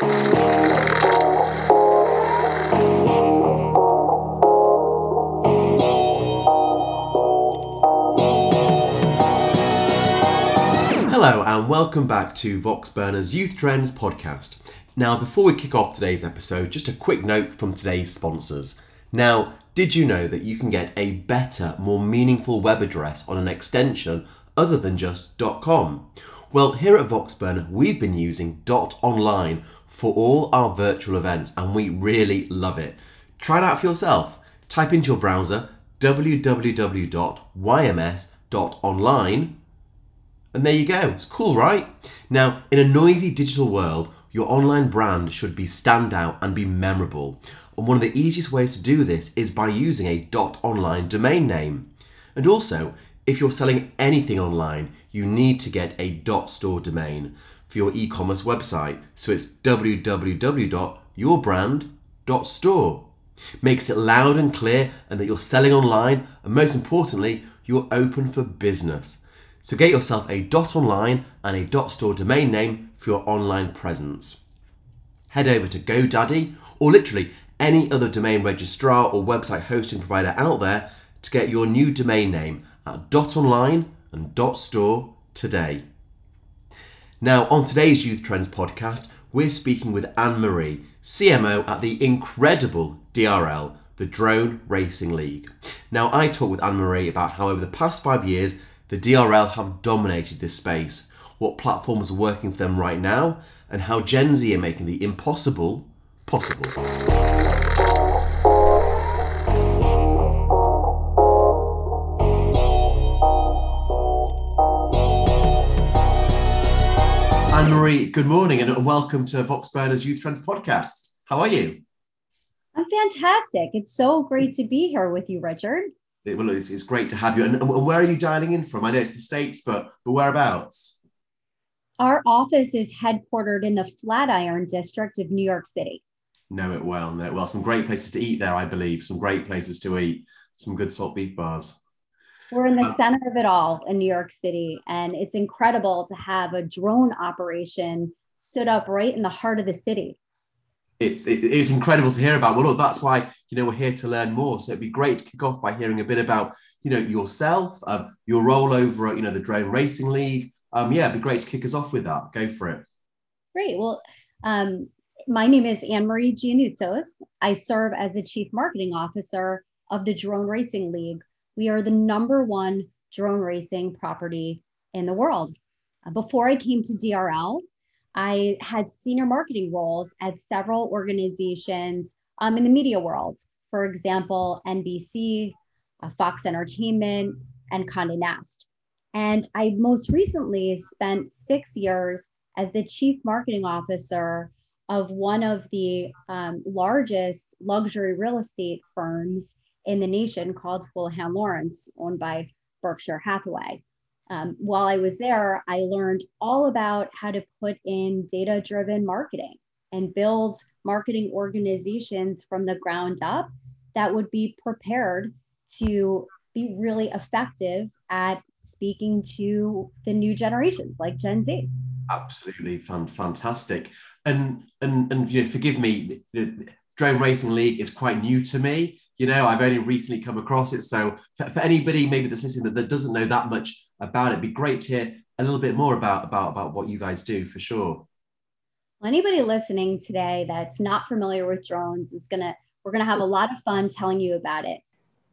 Hello, and welcome back to Voxburner's Youth Trends podcast. Now, before we kick off today's episode, just a quick note from today's sponsors. Now, did you know that you can get a better, more meaningful web address on an extension other than just .com? Well, here at Voxburn, we've been using Dot .online for all our virtual events, and we really love it. Try it out for yourself. Type into your browser www.yms.online and there you go. It's cool, right? Now, in a noisy digital world, your online brand should be stand out and be memorable. And one of the easiest ways to do this is by using a .online domain name. And also, if you're selling anything online, you need to get a .store domain for your e-commerce website. So it's www.yourbrand.store. Makes it loud and clear and that you're selling online and most importantly, you're open for business. So get yourself a .online and a .store domain name for your online presence. Head over to GoDaddy or literally any other domain registrar or website hosting provider out there to get your new domain name at .online and Dot .store today. Now, on today's Youth Trends podcast, we're speaking with Anne Marie, CMO at the incredible DRL, the Drone Racing League. Now, I talked with Anne Marie about how over the past five years the DRL have dominated this space, what platforms are working for them right now, and how Gen Z are making the impossible possible. Marie, good morning and welcome to Voxburner's Youth Trends podcast. How are you? I'm fantastic. It's so great to be here with you, Richard it, well, it's, it's great to have you. And, and where are you dialing in from? I know it's the States, but, but whereabouts? Our office is headquartered in the Flatiron district of New York City. Know it well. Know it well. Some great places to eat there, I believe. Some great places to eat. Some good salt beef bars. We're in the uh, center of it all in New York City. And it's incredible to have a drone operation stood up right in the heart of the city it's it, it's incredible to hear about. Well, look, that's why you know we're here to learn more. So it'd be great to kick off by hearing a bit about you know yourself, um, your role over at you know the Drone Racing League. Um, yeah, it'd be great to kick us off with that. Go for it. Great. Well, um, my name is Anne Marie Gianutsos. I serve as the Chief Marketing Officer of the Drone Racing League. We are the number one drone racing property in the world. Uh, before I came to DRL, I had senior marketing roles at several organizations um, in the media world. For example, NBC, uh, Fox Entertainment, and Condé Nast. And I most recently spent six years as the chief marketing officer of one of the um, largest luxury real estate firms in the nation called Houlihan Lawrence, owned by Berkshire Hathaway. Um, while I was there, I learned all about how to put in data driven marketing and build marketing organizations from the ground up that would be prepared to be really effective at speaking to the new generations like Gen Z. Absolutely fun, fantastic. And and and you know, forgive me, drone racing league is quite new to me. You know, I've only recently come across it. So for, for anybody maybe that's listening that, that doesn't know that much about it. It'd be great to hear a little bit more about, about, about what you guys do for sure. Well, anybody listening today that's not familiar with drones is gonna we're gonna have a lot of fun telling you about it.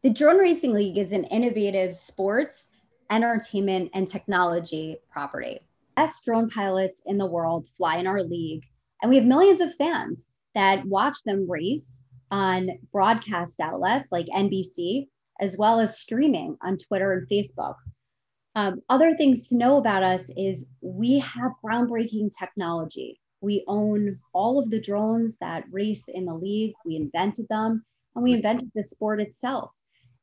The Drone Racing League is an innovative sports, entertainment, and technology property. Best drone pilots in the world fly in our league, and we have millions of fans that watch them race on broadcast outlets like NBC, as well as streaming on Twitter and Facebook. Um, other things to know about us is we have groundbreaking technology. We own all of the drones that race in the league. We invented them and we invented the sport itself.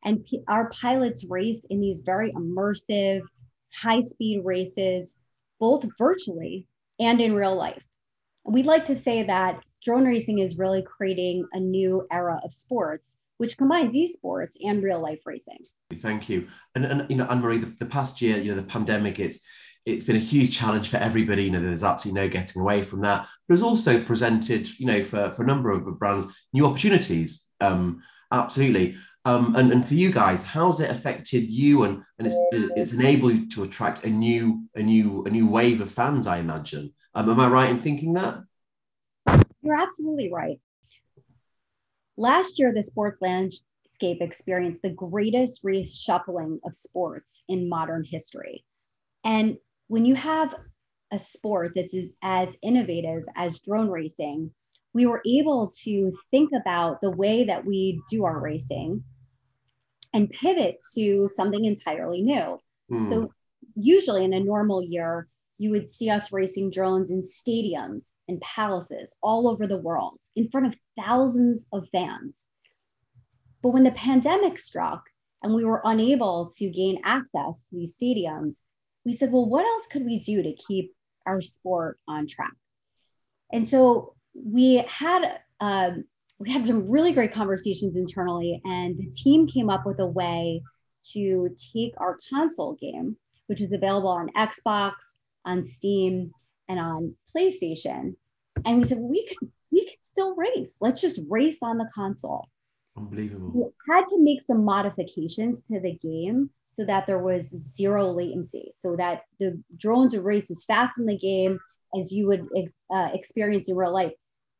And p- our pilots race in these very immersive, high speed races, both virtually and in real life. We like to say that drone racing is really creating a new era of sports which combines esports and real life racing. Thank you. And, and you know, Anne Marie, the, the, past year, you know, the pandemic, it's it's been a huge challenge for everybody. You know, there's absolutely no getting away from that. But it's also presented, you know, for, for a number of brands, new opportunities. Um, absolutely. Um, and, and for you guys, how's it affected you and, and it's, it's enabled you to attract a new a new a new wave of fans, I imagine. Um, am I right in thinking that? You're absolutely right. Last year, the sports landscape experienced the greatest reshuffling of sports in modern history. And when you have a sport that's as, as innovative as drone racing, we were able to think about the way that we do our racing and pivot to something entirely new. Mm. So, usually in a normal year, you would see us racing drones in stadiums and palaces all over the world in front of thousands of fans. But when the pandemic struck and we were unable to gain access to these stadiums, we said, well, what else could we do to keep our sport on track? And so we had um, we had some really great conversations internally, and the team came up with a way to take our console game, which is available on Xbox, on Steam, and on PlayStation, and we said well, we could we could still race. Let's just race on the console. Unbelievable. We had to make some modifications to the game so that there was zero latency, so that the drones would race as fast in the game as you would ex- uh, experience in real life.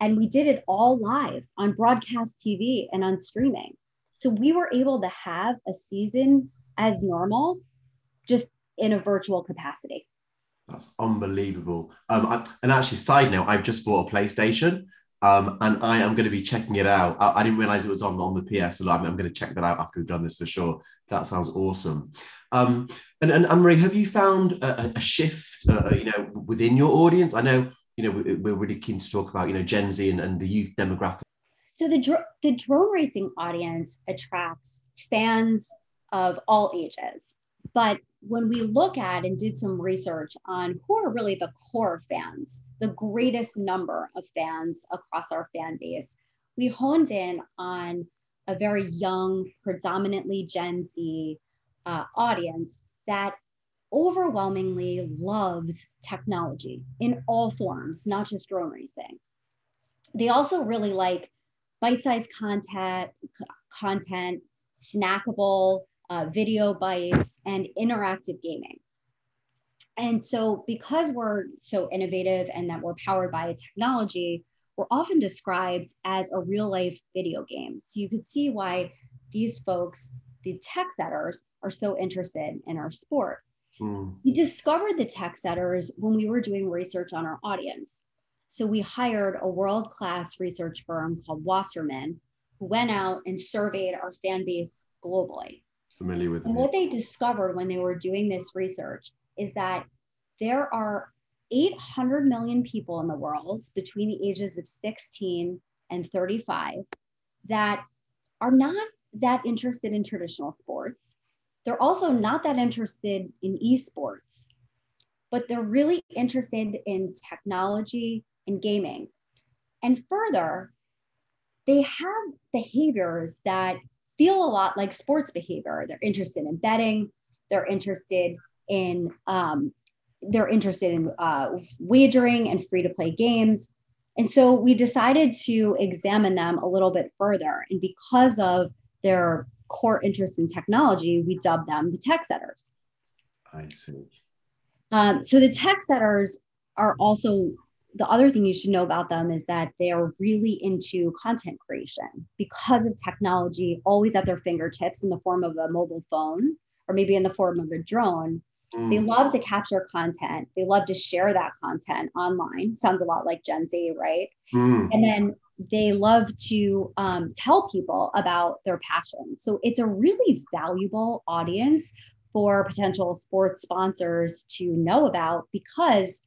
And we did it all live on broadcast TV and on streaming. So we were able to have a season as normal, just in a virtual capacity. That's unbelievable. Um, I, and actually, side note, I've just bought a PlayStation. Um, and I am going to be checking it out. I, I didn't realize it was on, on the PS, so I'm, I'm, going to check that out after we've done this for sure. That sounds awesome. Um, and, and Anne Marie, have you found a, a shift, uh, you know, within your audience? I know you know, we're really keen to talk about, you know, Gen Z and, and the youth demographic. So the, dr- the drone racing audience attracts fans of all ages. But when we look at and did some research on who are really the core fans, the greatest number of fans across our fan base, we honed in on a very young, predominantly Gen Z uh, audience that overwhelmingly loves technology in all forms, not just drone racing. They also really like bite-sized content, content, snackable uh, video bites, and interactive gaming. And so, because we're so innovative and that we're powered by technology, we're often described as a real life video game. So, you could see why these folks, the tech setters, are so interested in our sport. Mm. We discovered the tech setters when we were doing research on our audience. So we hired a world class research firm called Wasserman, who went out and surveyed our fan base globally. Familiar with And what they discovered when they were doing this research is that there are 800 million people in the world between the ages of 16 and 35 that are not that interested in traditional sports they're also not that interested in esports, but they're really interested in technology and gaming. And further, they have behaviors that feel a lot like sports behavior. They're interested in betting, they're interested in um, they're interested in uh, wagering and free to play games. And so we decided to examine them a little bit further. And because of their core interest in technology, we dub them the tech setters. I see. Um, so the tech setters are also the other thing you should know about them is that they are really into content creation because of technology always at their fingertips in the form of a mobile phone or maybe in the form of a drone. Mm. They love to capture content. They love to share that content online. Sounds a lot like Gen Z, right? Mm. And then they love to um, tell people about their passion. So it's a really valuable audience for potential sports sponsors to know about because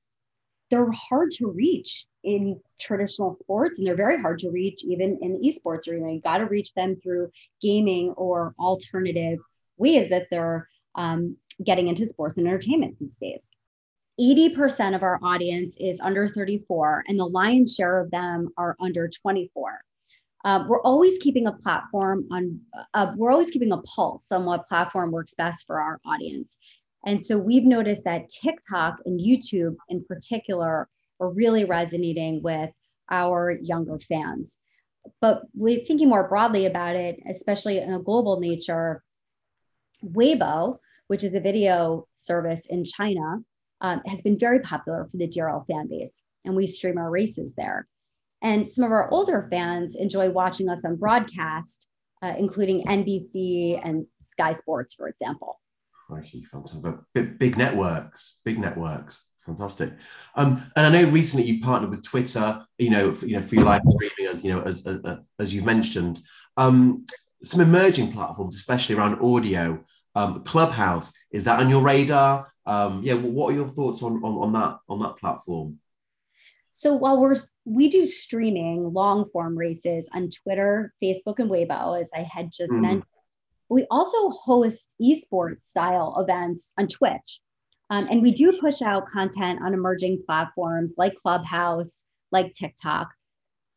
they're hard to reach in traditional sports and they're very hard to reach even in the esports arena. You got to reach them through gaming or alternative ways that they're um, getting into sports and entertainment these days. 80% of our audience is under 34, and the lion's share of them are under 24. Uh, we're always keeping a platform on, uh, we're always keeping a pulse on what platform works best for our audience. And so we've noticed that TikTok and YouTube in particular are really resonating with our younger fans. But we're thinking more broadly about it, especially in a global nature. Weibo, which is a video service in China, um, has been very popular for the DRL fan base, and we stream our races there. And some of our older fans enjoy watching us on broadcast, uh, including NBC and Sky Sports, for example. Actually, fantastic. Big, big networks, big networks. Fantastic. Um, and I know recently you partnered with Twitter, you know, for, you know, for your live streaming, as you know, as as, as you mentioned. Um, some emerging platforms, especially around audio. Um, Clubhouse is that on your radar? Um, yeah, what are your thoughts on, on on that on that platform? So while we're we do streaming long form races on Twitter, Facebook, and Weibo, as I had just mm. mentioned, we also host esports style events on Twitch. Um, and we do push out content on emerging platforms like Clubhouse, like TikTok.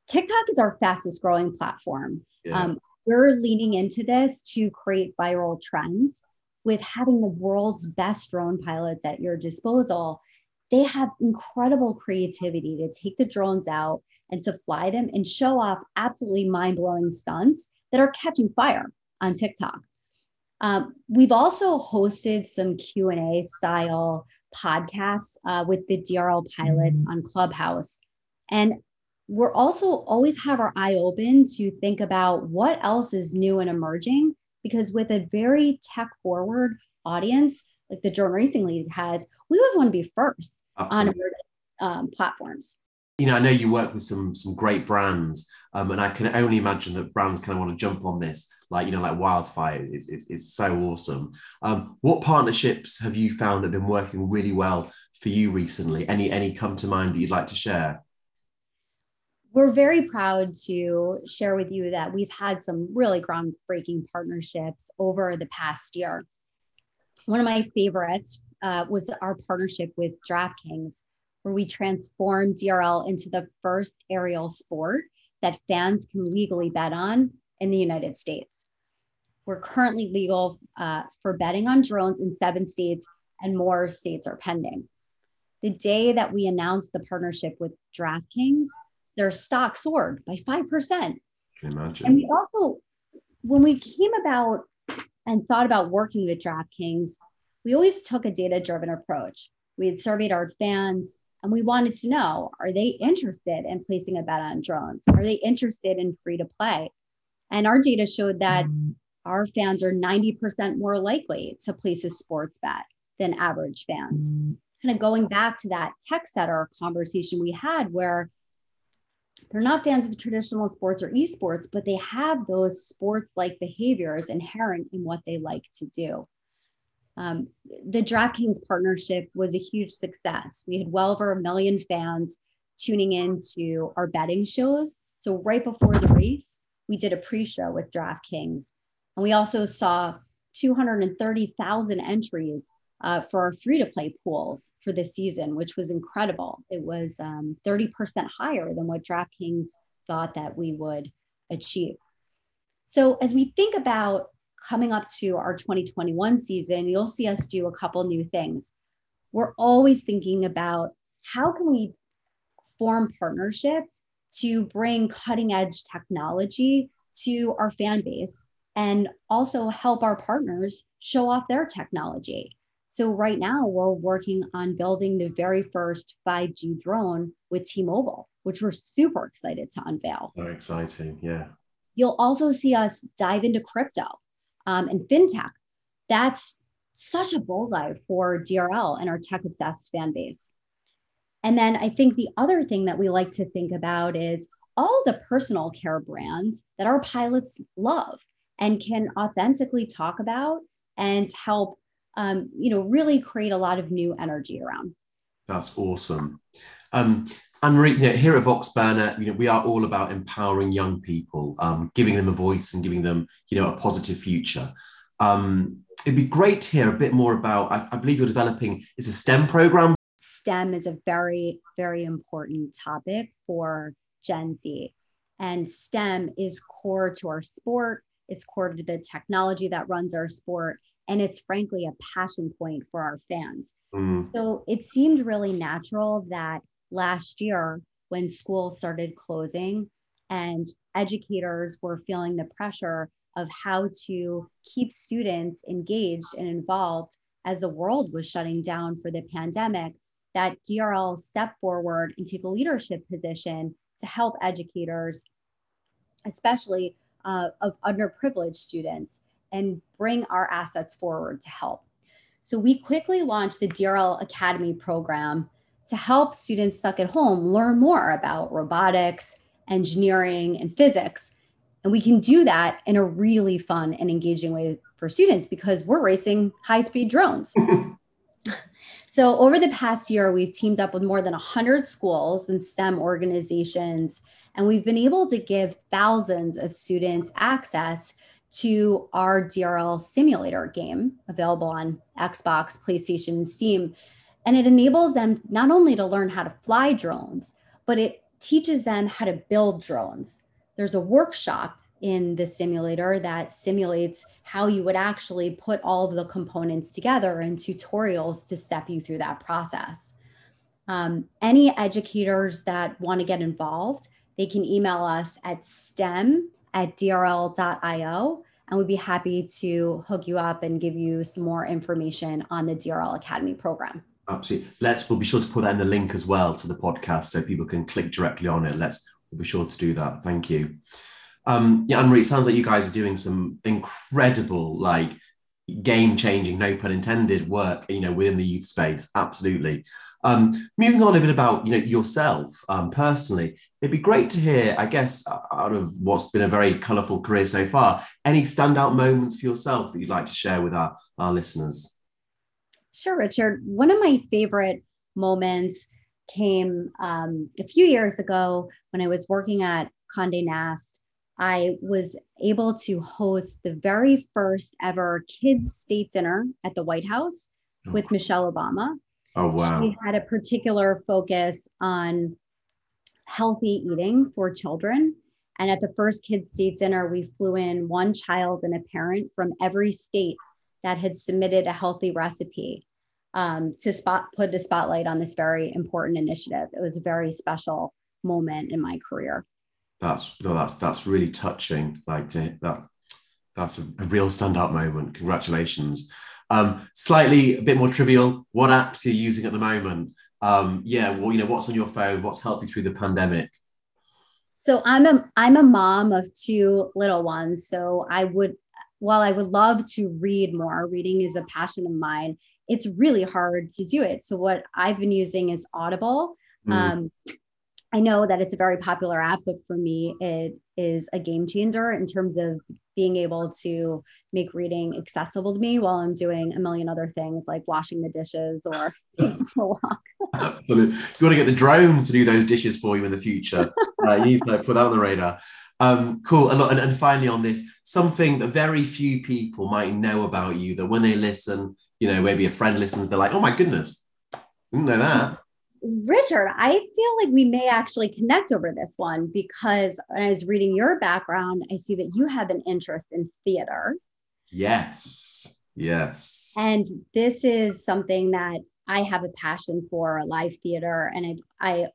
TikTok is our fastest growing platform. Yeah. Um, we're leaning into this to create viral trends with having the world's best drone pilots at your disposal. They have incredible creativity to take the drones out and to fly them and show off absolutely mind blowing stunts that are catching fire on TikTok. Um, we've also hosted some Q&A style podcasts uh, with the DRL pilots mm-hmm. on Clubhouse. And we're also always have our eye open to think about what else is new and emerging because with a very tech forward audience like the drone racing league has we always want to be first Absolutely. on um, platforms you know, I know you work with some some great brands, um, and I can only imagine that brands kind of want to jump on this, like you know, like wildfire. is it's, it's so awesome. Um, what partnerships have you found that have been working really well for you recently? Any any come to mind that you'd like to share? We're very proud to share with you that we've had some really groundbreaking partnerships over the past year. One of my favorites uh, was our partnership with DraftKings where we transformed DRL into the first aerial sport that fans can legally bet on in the United States. We're currently legal uh, for betting on drones in seven states, and more states are pending. The day that we announced the partnership with DraftKings, their stock soared by 5%. Can imagine. And we also, when we came about and thought about working with DraftKings, we always took a data driven approach. We had surveyed our fans, and we wanted to know are they interested in placing a bet on drones? Are they interested in free to play? And our data showed that mm-hmm. our fans are 90% more likely to place a sports bet than average fans. Mm-hmm. Kind of going back to that tech setter conversation we had, where they're not fans of traditional sports or esports, but they have those sports like behaviors inherent in what they like to do. Um, the DraftKings partnership was a huge success. We had well over a million fans tuning into our betting shows. So, right before the race, we did a pre show with DraftKings. And we also saw 230,000 entries uh, for our free to play pools for this season, which was incredible. It was um, 30% higher than what DraftKings thought that we would achieve. So, as we think about coming up to our 2021 season, you'll see us do a couple new things. We're always thinking about how can we form partnerships to bring cutting edge technology to our fan base and also help our partners show off their technology. So right now we're working on building the very first 5G drone with T-Mobile, which we're super excited to unveil. So exciting, yeah. You'll also see us dive into crypto um, and fintech. That's such a bullseye for DRL and our tech obsessed fan base. And then I think the other thing that we like to think about is all the personal care brands that our pilots love and can authentically talk about and help, um, you know, really create a lot of new energy around. That's awesome. Um, Anne Marie, you know, here at Voxburner, you know, we are all about empowering young people, um, giving them a voice and giving them, you know, a positive future. Um, it'd be great to hear a bit more about. I, I believe you're developing is a STEM program. STEM is a very, very important topic for Gen Z, and STEM is core to our sport. It's core to the technology that runs our sport, And it's frankly a passion point for our fans. Mm. So it seemed really natural that last year, when schools started closing and educators were feeling the pressure of how to keep students engaged and involved as the world was shutting down for the pandemic, that DRL step forward and take a leadership position to help educators, especially uh, of underprivileged students, and bring our assets forward to help. So we quickly launched the DRL Academy program to help students stuck at home learn more about robotics, engineering, and physics. And we can do that in a really fun and engaging way for students because we're racing high speed drones. so, over the past year, we've teamed up with more than 100 schools and STEM organizations, and we've been able to give thousands of students access to our DRL simulator game available on Xbox, PlayStation, Steam. And it enables them not only to learn how to fly drones, but it teaches them how to build drones. There's a workshop in the simulator that simulates how you would actually put all of the components together and tutorials to step you through that process. Um, any educators that want to get involved, they can email us at stem at drl.io and we'd be happy to hook you up and give you some more information on the DRL Academy program. Absolutely. Let's we'll be sure to put that in the link as well to the podcast so people can click directly on it. Let's we'll be sure to do that. Thank you. Um, yeah, Anne Marie, it sounds like you guys are doing some incredible, like game changing, no pun intended, work, you know, within the youth space. Absolutely. Um, moving on a bit about, you know, yourself um, personally, it'd be great to hear, I guess, out of what's been a very colourful career so far, any standout moments for yourself that you'd like to share with our, our listeners. Sure, Richard. One of my favorite moments came um, a few years ago when I was working at Condé Nast. I was able to host the very first ever kids' state dinner at the White House oh. with Michelle Obama. Oh, wow. She had a particular focus on healthy eating for children. And at the first kids' state dinner, we flew in one child and a parent from every state that had submitted a healthy recipe um, to spot put the spotlight on this very important initiative. It was a very special moment in my career. That's no, that's that's really touching. Like to, that, that's a, a, real standout moment. Congratulations. Um, slightly a bit more trivial. What apps are you using at the moment? Um, yeah, well, you know, what's on your phone? What's helped you through the pandemic? So I'm a I'm a mom of two little ones. So I would while I would love to read more, reading is a passion of mine it's really hard to do it. So what I've been using is Audible. Mm. Um, I know that it's a very popular app, but for me, it is a game changer in terms of being able to make reading accessible to me while I'm doing a million other things like washing the dishes or taking a walk. Absolutely. You want to get the drone to do those dishes for you in the future. uh, you need to put that on the radar. Um, cool. And, and finally, on this, something that very few people might know about you that when they listen, you know, maybe a friend listens, they're like, oh my goodness, didn't know that. Richard, I feel like we may actually connect over this one because when I was reading your background, I see that you have an interest in theater. Yes. Yes. And this is something that I have a passion for live theater. And I, I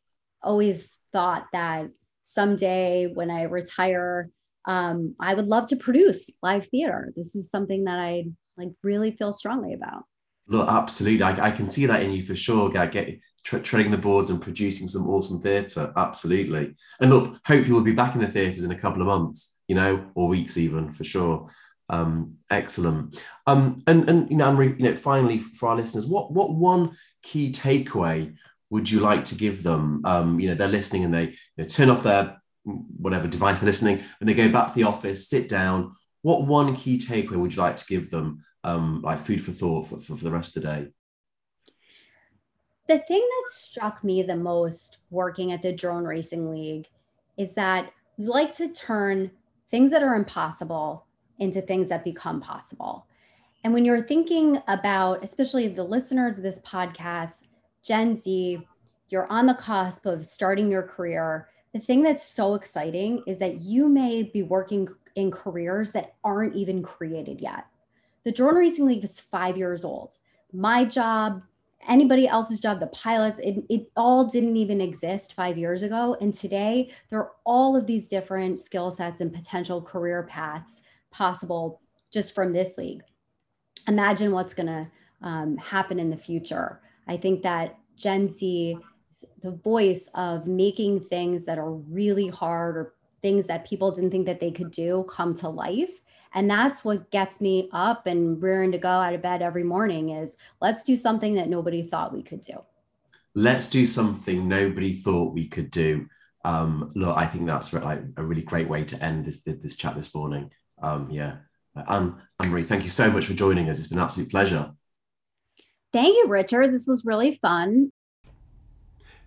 always thought that someday when I retire, um, I would love to produce live theater. This is something that I like really feel strongly about. Look, absolutely. I, I can see that in you for sure. Get, get treading the boards and producing some awesome theatre. Absolutely. And look, hopefully we'll be back in the theatres in a couple of months, you know, or weeks even for sure. Um, excellent. Um, and and you know, Anne-Marie, you know, finally for our listeners, what what one key takeaway would you like to give them? Um, you know, they're listening and they you know, turn off their whatever device they're listening and they go back to the office, sit down. What one key takeaway would you like to give them, um, like food for thought for, for, for the rest of the day? The thing that struck me the most working at the Drone Racing League is that we like to turn things that are impossible into things that become possible. And when you're thinking about, especially the listeners of this podcast, Gen Z, you're on the cusp of starting your career. The thing that's so exciting is that you may be working in careers that aren't even created yet. The Drone Racing League is five years old. My job, anybody else's job, the pilots, it, it all didn't even exist five years ago. And today, there are all of these different skill sets and potential career paths possible just from this league. Imagine what's going to um, happen in the future. I think that Gen Z, the voice of making things that are really hard or things that people didn't think that they could do come to life and that's what gets me up and rearing to go out of bed every morning is let's do something that nobody thought we could do. Let's do something nobody thought we could do. Um, look i think that's like a really great way to end this this chat this morning. Um, yeah. Anne marie thank you so much for joining us. It's been an absolute pleasure. Thank you richard. This was really fun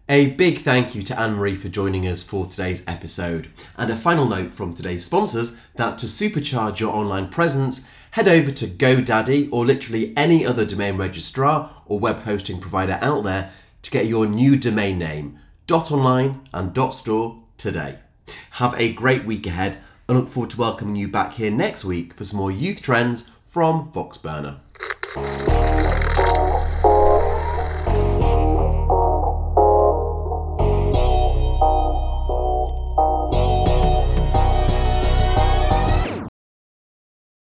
a big thank you to Anne Marie for joining us for today's episode. And a final note from today's sponsors that to supercharge your online presence, head over to GoDaddy or literally any other domain registrar or web hosting provider out there to get your new domain name, dot .online and dot .store today. Have a great week ahead and look forward to welcoming you back here next week for some more youth trends from Voxburner.